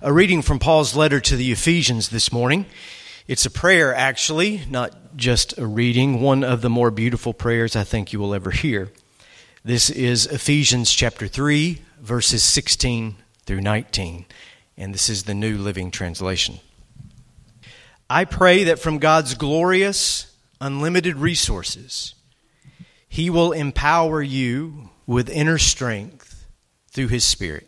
A reading from Paul's letter to the Ephesians this morning. It's a prayer, actually, not just a reading, one of the more beautiful prayers I think you will ever hear. This is Ephesians chapter 3, verses 16 through 19, and this is the New Living Translation. I pray that from God's glorious, unlimited resources, He will empower you with inner strength through His Spirit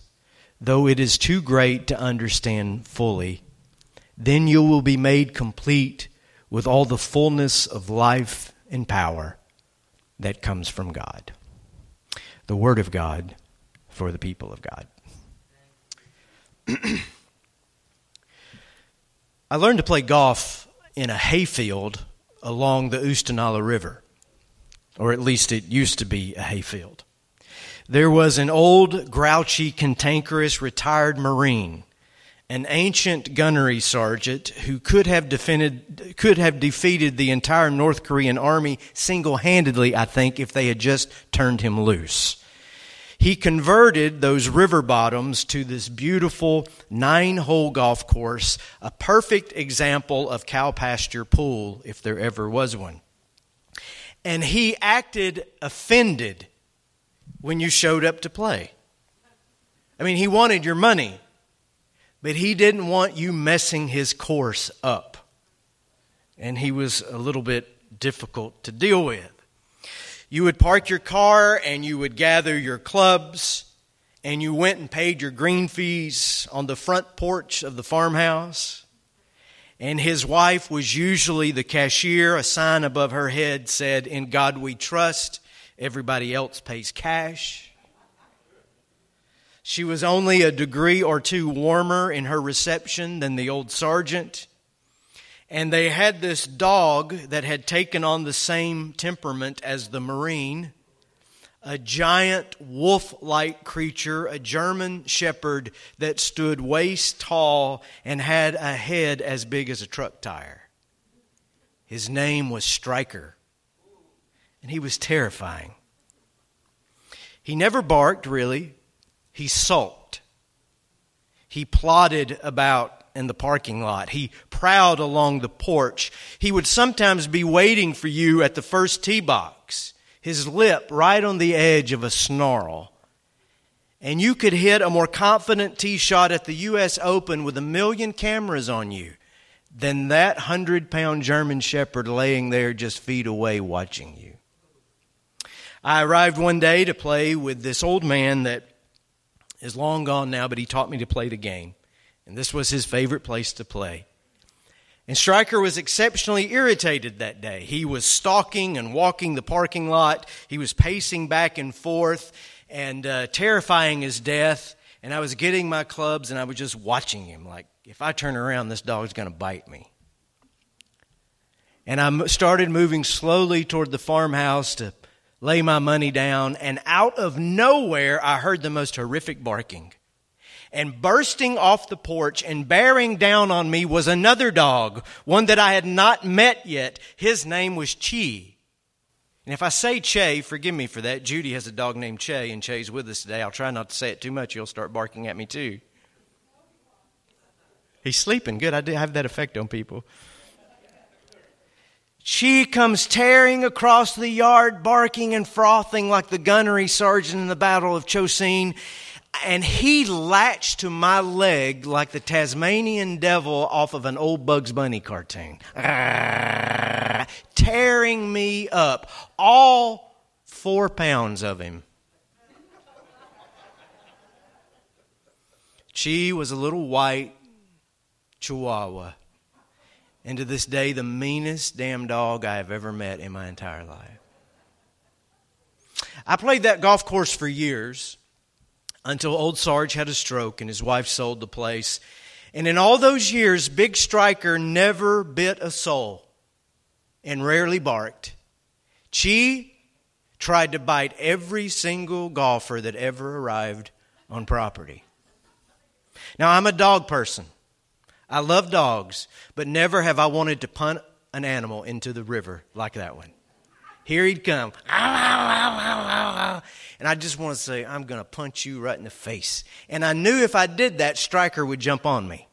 though it is too great to understand fully. Then you will be made complete with all the fullness of life and power that comes from God. The Word of God for the people of God. I learned to play golf in a hayfield along the Oostanaula River, or at least it used to be a hayfield. There was an old, grouchy, cantankerous retired Marine, an ancient gunnery sergeant who could have, defended, could have defeated the entire North Korean army single handedly, I think, if they had just turned him loose. He converted those river bottoms to this beautiful nine hole golf course, a perfect example of cow pasture pool, if there ever was one. And he acted offended when you showed up to play. I mean, he wanted your money, but he didn't want you messing his course up. And he was a little bit difficult to deal with. You would park your car and you would gather your clubs and you went and paid your green fees on the front porch of the farmhouse. And his wife was usually the cashier. A sign above her head said, In God we trust. Everybody else pays cash. She was only a degree or two warmer in her reception than the old sergeant. And they had this dog that had taken on the same temperament as the Marine a giant wolf like creature, a German shepherd that stood waist tall and had a head as big as a truck tire. His name was Striker and he was terrifying. He never barked, really. He sulked. He plodded about in the parking lot. He prowled along the porch. He would sometimes be waiting for you at the first tee box, his lip right on the edge of a snarl. And you could hit a more confident tee shot at the U.S. Open with a million cameras on you than that hundred pound German shepherd laying there just feet away watching you. I arrived one day to play with this old man that is long gone now, but he taught me to play the game. And this was his favorite place to play. And Striker was exceptionally irritated that day. He was stalking and walking the parking lot. He was pacing back and forth and uh, terrifying his death. And I was getting my clubs and I was just watching him like, if I turn around, this dog's going to bite me. And I started moving slowly toward the farmhouse to lay my money down, and out of nowhere, I heard the most horrific barking. And bursting off the porch and bearing down on me was another dog, one that I had not met yet. His name was Chi. And if I say Che, forgive me for that. Judy has a dog named Che, and Che's with us today. I'll try not to say it too much. He'll start barking at me too. He's sleeping. Good. I do have that effect on people. She comes tearing across the yard, barking and frothing like the gunnery sergeant in the Battle of Chosin. And he latched to my leg like the Tasmanian devil off of an old Bugs Bunny cartoon, tearing me up. All four pounds of him. She was a little white chihuahua and to this day, the meanest damn dog I have ever met in my entire life. I played that golf course for years until old Sarge had a stroke and his wife sold the place. And in all those years, Big Striker never bit a soul and rarely barked. Chi tried to bite every single golfer that ever arrived on property. Now, I'm a dog person. I love dogs, but never have I wanted to punt an animal into the river like that one. Here he'd come. Ah, and I just want to say, I'm going to punch you right in the face. And I knew if I did that, Striker would jump on me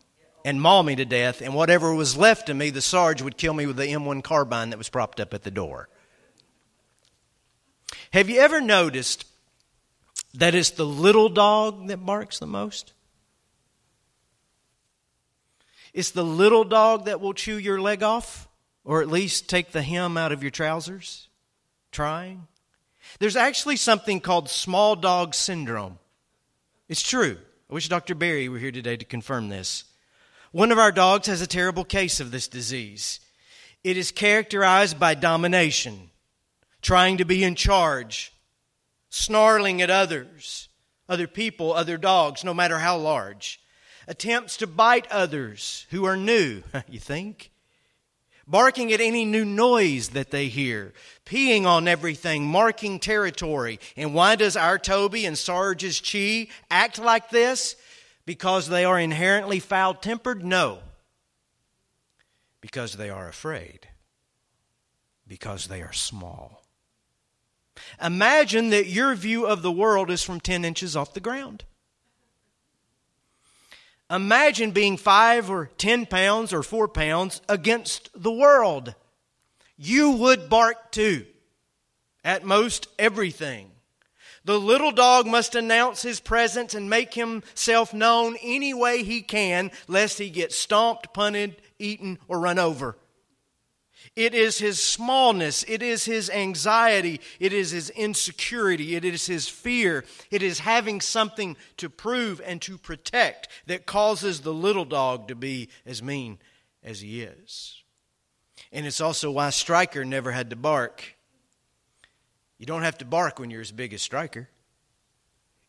and maul me to death, and whatever was left of me, the Sarge would kill me with the M1 carbine that was propped up at the door. Have you ever noticed that it's the little dog that barks the most? It's the little dog that will chew your leg off, or at least take the hem out of your trousers, trying. There's actually something called small dog syndrome. It's true. I wish Dr. Barry were here today to confirm this. One of our dogs has a terrible case of this disease. It is characterized by domination, trying to be in charge, snarling at others, other people, other dogs, no matter how large, attempts to bite others who are new, you think? Barking at any new noise that they hear, peeing on everything, marking territory. And why does our Toby and Sarge's Chi act like this? Because they are inherently foul tempered? No. Because they are afraid. Because they are small. Imagine that your view of the world is from 10 inches off the ground. Imagine being five or 10 pounds or four pounds against the world. You would bark too, at most everything. The little dog must announce his presence and make himself known any way he can, lest he get stomped, punted, eaten, or run over. It is his smallness. It is his anxiety. It is his insecurity. It is his fear. It is having something to prove and to protect that causes the little dog to be as mean as he is. And it's also why Striker never had to bark. You don't have to bark when you're as big as Striker.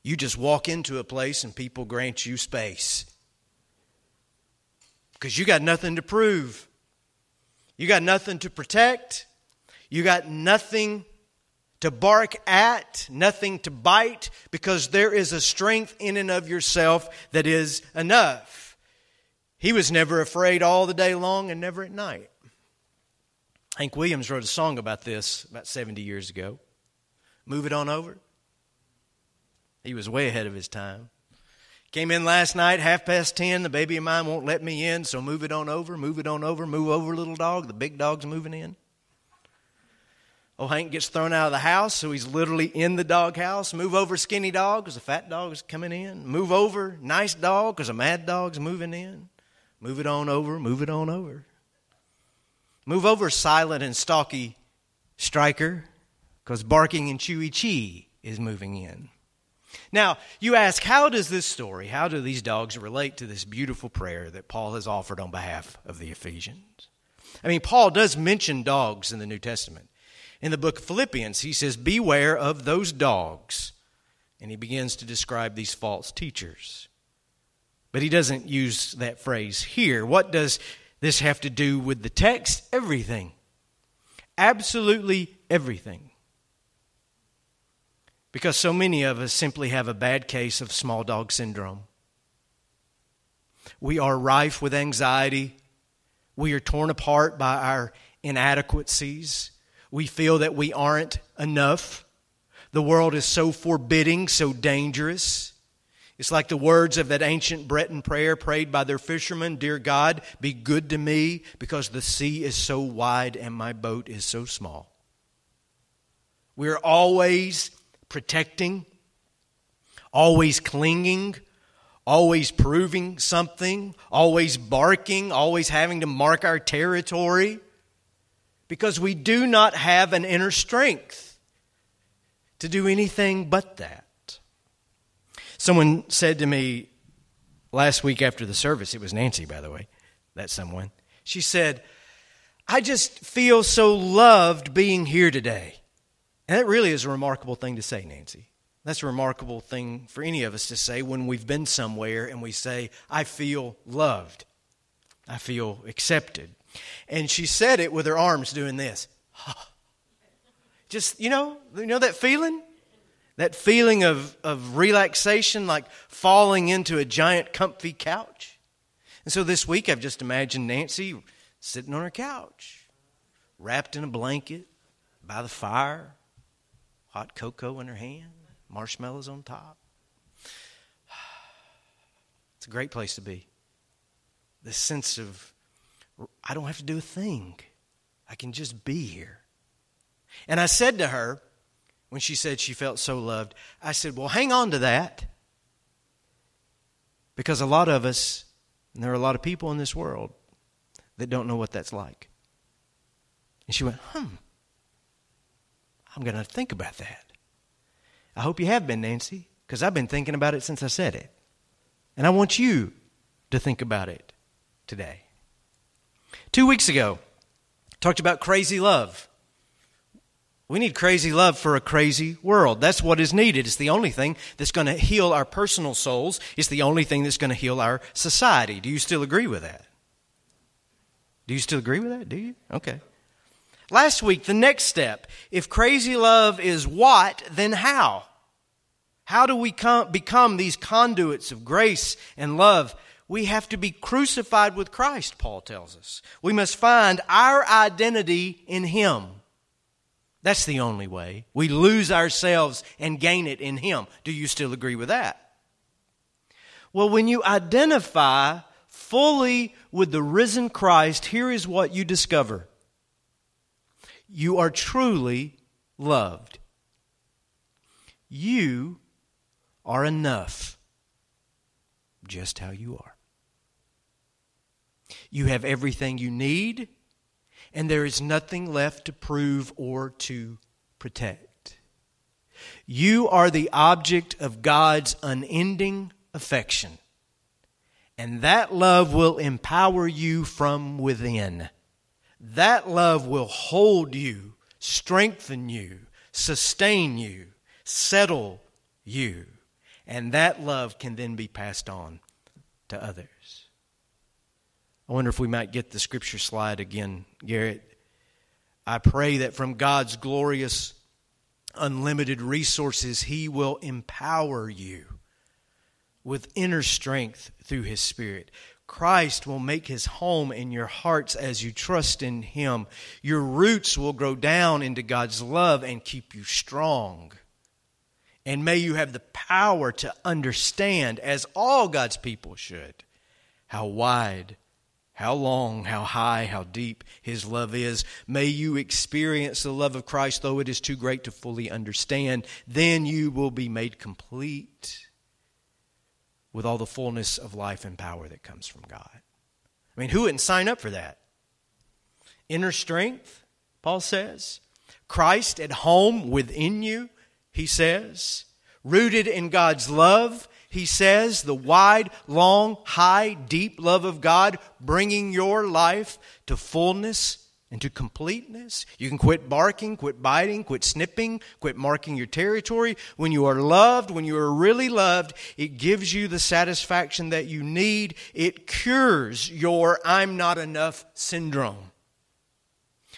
You just walk into a place and people grant you space. Because you got nothing to prove. You got nothing to protect. You got nothing to bark at, nothing to bite, because there is a strength in and of yourself that is enough. He was never afraid all the day long and never at night. Hank Williams wrote a song about this about 70 years ago. Move it on over. He was way ahead of his time. Came in last night, half past ten. The baby of mine won't let me in, so move it on over, move it on over, move over, little dog. The big dog's moving in. Oh, Hank gets thrown out of the house, so he's literally in the doghouse. Move over, skinny dog, because a fat dog is coming in. Move over, nice dog, because a mad dog's moving in. Move it on over, move it on over. Move over, silent and stalky striker, because barking and chewy chi is moving in. Now, you ask, how does this story, how do these dogs relate to this beautiful prayer that Paul has offered on behalf of the Ephesians? I mean, Paul does mention dogs in the New Testament. In the book of Philippians, he says, Beware of those dogs. And he begins to describe these false teachers. But he doesn't use that phrase here. What does this have to do with the text? Everything. Absolutely everything. Because so many of us simply have a bad case of small dog syndrome. We are rife with anxiety. We are torn apart by our inadequacies. We feel that we aren't enough. The world is so forbidding, so dangerous. It's like the words of that ancient Breton prayer prayed by their fishermen Dear God, be good to me because the sea is so wide and my boat is so small. We're always protecting, always clinging, always proving something, always barking, always having to mark our territory, because we do not have an inner strength to do anything but that. Someone said to me last week after the service, it was Nancy, by the way, that someone. She said, I just feel so loved being here today. And that really is a remarkable thing to say, Nancy. That's a remarkable thing for any of us to say when we've been somewhere and we say, I feel loved. I feel accepted. And she said it with her arms doing this. Just, you know, you know that feeling? That feeling of, of relaxation, like falling into a giant comfy couch. And so this week I've just imagined Nancy sitting on her couch, wrapped in a blanket by the fire, hot cocoa in her hand marshmallows on top. It's a great place to be. The sense of, I don't have to do a thing, I can just be here. And I said to her, when she said she felt so loved, I said, Well, hang on to that. Because a lot of us, and there are a lot of people in this world that don't know what that's like. And she went, Hmm, I'm going to think about that. I hope you have been, Nancy, because I've been thinking about it since I said it. And I want you to think about it today. Two weeks ago, talked about crazy love. We need crazy love for a crazy world. That's what is needed. It's the only thing that's going to heal our personal souls. It's the only thing that's going to heal our society. Do you still agree with that? Do you still agree with that? Do you? Okay. Last week, the next step. If crazy love is what, then how? How do we come, become these conduits of grace and love? We have to be crucified with Christ, Paul tells us. We must find our identity in Him. That's the only way. We lose ourselves and gain it in Him. Do you still agree with that? Well, when you identify fully with the risen Christ, here is what you discover you are truly loved. You are enough just how you are. You have everything you need, and there is nothing left to prove or to protect. You are the object of God's unending affection, and that love will empower you from within. That love will hold you, strengthen you, sustain you, settle you. And that love can then be passed on to others. I wonder if we might get the scripture slide again, Garrett. I pray that from God's glorious, unlimited resources, He will empower you with inner strength through His Spirit. Christ will make his home in your hearts as you trust in him. Your roots will grow down into God's love and keep you strong. And may you have the power to understand, as all God's people should, how wide, how long, how high, how deep His love is. May you experience the love of Christ, though it is too great to fully understand. Then you will be made complete with all the fullness of life and power that comes from God. I mean, who wouldn't sign up for that? Inner strength, Paul says. Christ at home within you he says. Rooted in God's love, he says, the wide, long, high, deep love of God, bringing your life to fullness and to completeness. You can quit barking, quit biting, quit snipping, quit marking your territory. When you are loved, when you are really loved, it gives you the satisfaction that you need. It cures your I'm not enough syndrome.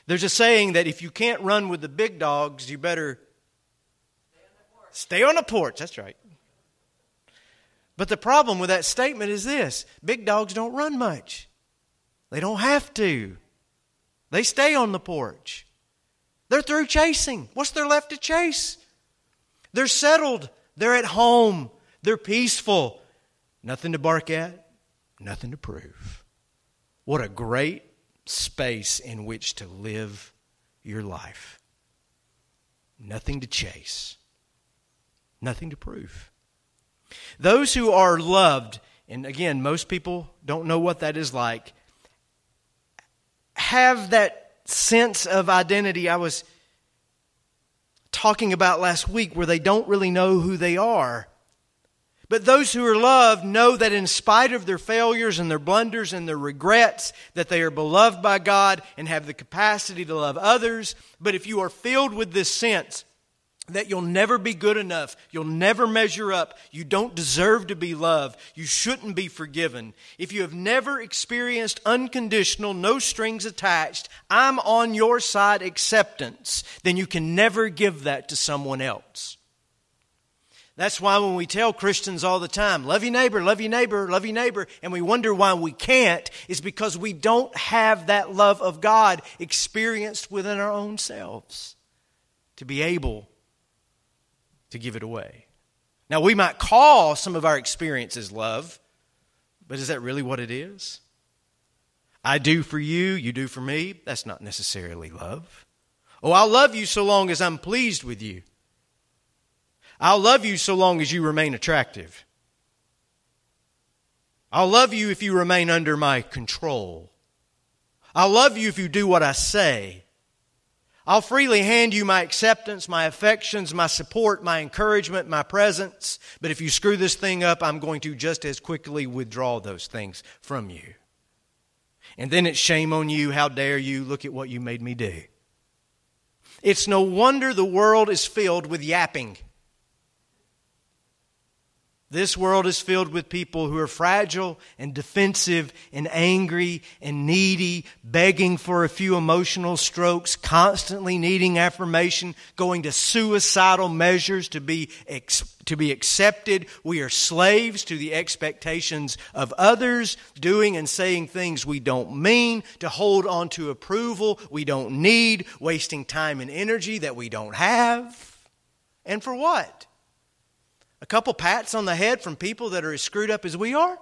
There's a saying that if you can't run with the big dogs, you better Stay on the porch. That's right. But the problem with that statement is this big dogs don't run much, they don't have to. They stay on the porch. They're through chasing. What's there left to chase? They're settled. They're at home. They're peaceful. Nothing to bark at, nothing to prove. What a great space in which to live your life. Nothing to chase, Nothing to prove. Those who are loved, and again, most people don't know what that is like, have that sense of identity I was talking about last week where they don't really know who they are. But those who are loved know that in spite of their failures and their blunders and their regrets, that they are beloved by God and have the capacity to love others. But if you are filled with this sense that you'll never be good enough. You'll never measure up. You don't deserve to be loved. You shouldn't be forgiven. If you have never experienced unconditional, no strings attached, I'm on your side acceptance, then you can never give that to someone else. That's why when we tell Christians all the time, love your neighbor, love your neighbor, love your neighbor, and we wonder why we can't, is because we don't have that love of God experienced within our own selves to be able to give it away. Now, we might call some of our experiences love, but is that really what it is? I do for you, you do for me. That's not necessarily love. Oh, I'll love you so long as I'm pleased with you. I'll love you so long as you remain attractive. I'll love you if you remain under my control. I'll love you if you do what I say. I'll freely hand you my acceptance, my affections, my support, my encouragement, my presence. But if you screw this thing up, I'm going to just as quickly withdraw those things from you. And then it's shame on you. How dare you? Look at what you made me do. It's no wonder the world is filled with yapping. This world is filled with people who are fragile and defensive and angry and needy, begging for a few emotional strokes, constantly needing affirmation, going to suicidal measures to be, ex- to be accepted. We are slaves to the expectations of others, doing and saying things we don't mean, to hold on to approval we don't need, wasting time and energy that we don't have. And for what? A couple pats on the head from people that are as screwed up as we are?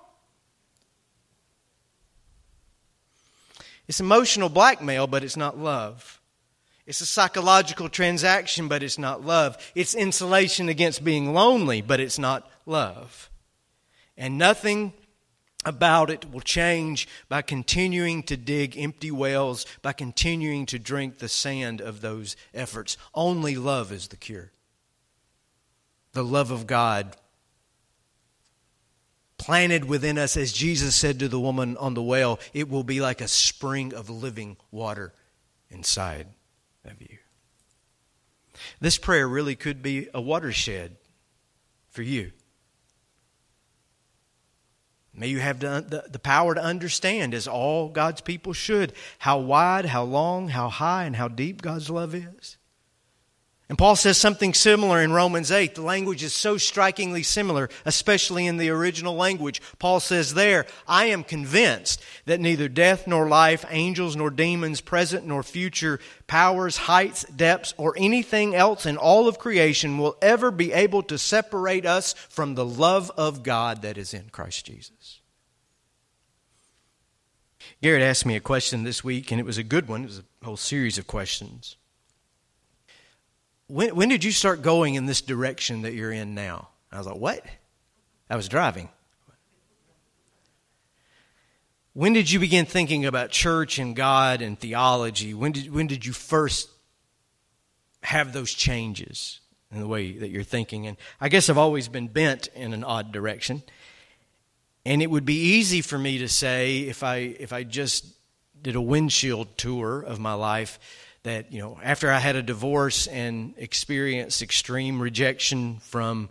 It's emotional blackmail, but it's not love. It's a psychological transaction, but it's not love. It's insulation against being lonely, but it's not love. And nothing about it will change by continuing to dig empty wells, by continuing to drink the sand of those efforts. Only love is the cure the love of God planted within us, as Jesus said to the woman on the well, it will be like a spring of living water inside of you. This prayer really could be a watershed for you. May you have the, the, power to understand, as all God's people should, how wide, how long, how high, and how deep God's love is. And Paul says something similar in Romans 8. The language is so strikingly similar, especially in the original language. Paul says there, I am convinced that neither death nor life, angels nor demons, present nor future, powers, heights, depths, or anything else in all of creation will ever be able to separate us from the love of God that is in Christ Jesus. Garrett asked me a question this week, and it was a good one. It was a whole series of questions. When, when did you start going in this direction that you're in now? I was like, What? I was driving. When did you begin thinking about church and God and theology? When did, when did you first have those changes in the way that you're thinking? And I guess I've always been bent in an odd direction. And it would be easy for me to say if I if I just did a windshield tour of my life that, you know, after I had a divorce and experienced extreme rejection from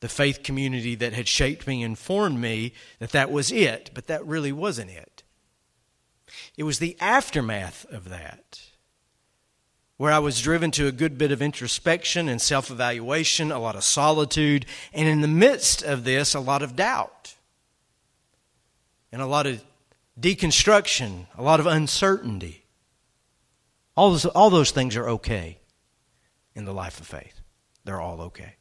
the faith community that had shaped me and formed me, that that was it. But that really wasn't it. It was the aftermath of that where I was driven to a good bit of introspection and self evaluation, a lot of solitude, and in the midst of this, a lot of doubt and a lot of deconstruction, a lot of uncertainty. All those, all those things are okay in the life of faith. They're all okay.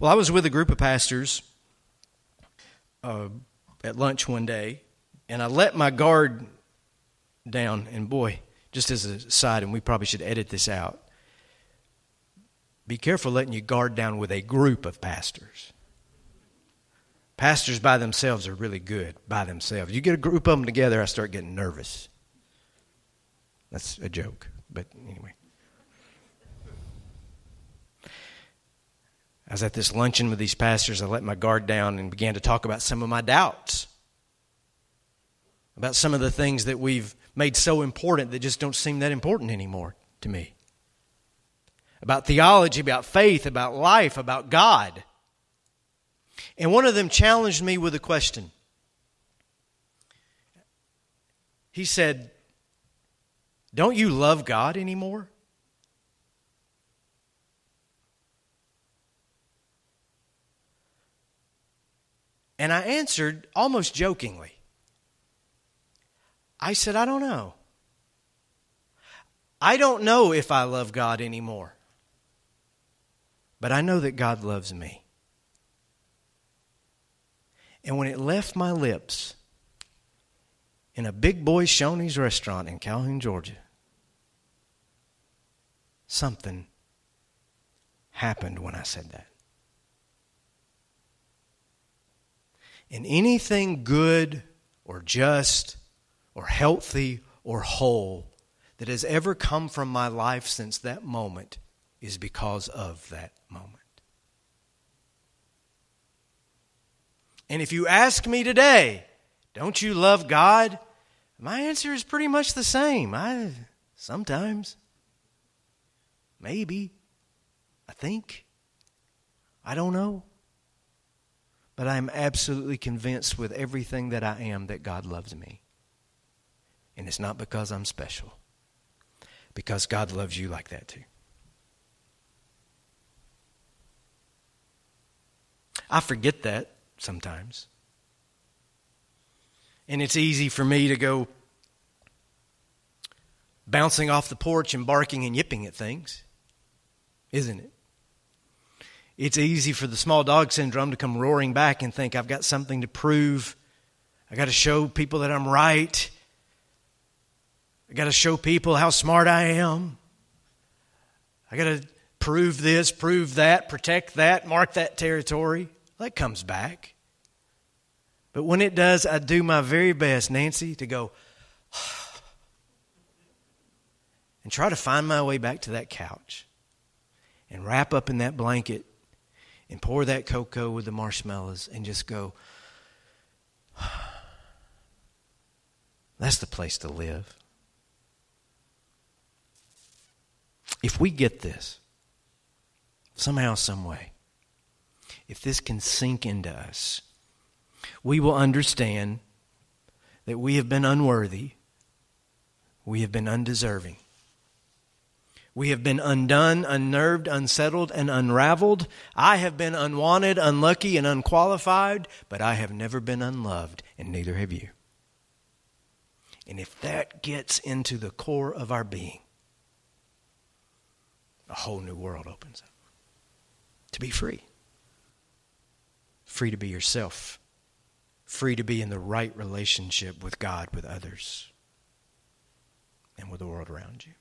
Well, I was with a group of pastors uh, at lunch one day, and I let my guard down. And boy, just as a side, and we probably should edit this out. Be careful letting your guard down with a group of pastors. Pastors by themselves are really good by themselves. You get a group of them together, I start getting nervous. That's a joke, but anyway. I was at this luncheon with these pastors. I let my guard down and began to talk about some of my doubts, about some of the things that we've made so important that just don't seem that important anymore to me. about theology, about faith, about life, about God. And one of them challenged me with a question. He said, Don't you love God anymore? And I answered almost jokingly. I said, I don't know. I don't know if I love God anymore. But I know that God loves me. And when it left my lips in a big boy Shoney's restaurant in Calhoun, Georgia, something happened when I said that. And anything good or just or healthy or whole that has ever come from my life since that moment is because of that moment. And if you ask me today, don't you love God? My answer is pretty much the same. I sometimes maybe I think I don't know. But I am absolutely convinced with everything that I am that God loves me. And it's not because I'm special, because God loves you like that too. I forget that sometimes. And it's easy for me to go bouncing off the porch and barking and yipping at things, isn't it? it's easy for the small dog syndrome to come roaring back and think, I've got something to prove. I got to show people that I'm right. I got to show people how smart I am. I got to prove this, prove that, protect that, mark that territory. That comes back. But when it does, I do my very best, Nancy, to go and try to find my way back to that couch and wrap up in that blanket and pour that cocoa with the marshmallows and just go, that's the place to live. If we get this, somehow, some way, if this can sink into us, we will understand that we have been unworthy, we have been undeserving, we have been undone, unnerved, unsettled, and unraveled. I have been unwanted, unlucky, and unqualified, but I have never been unloved, and neither have you. And if that gets into the core of our being, a whole new world opens up. To be free. Free to be yourself. Free to be in the right relationship with God, with others, and with the world around you.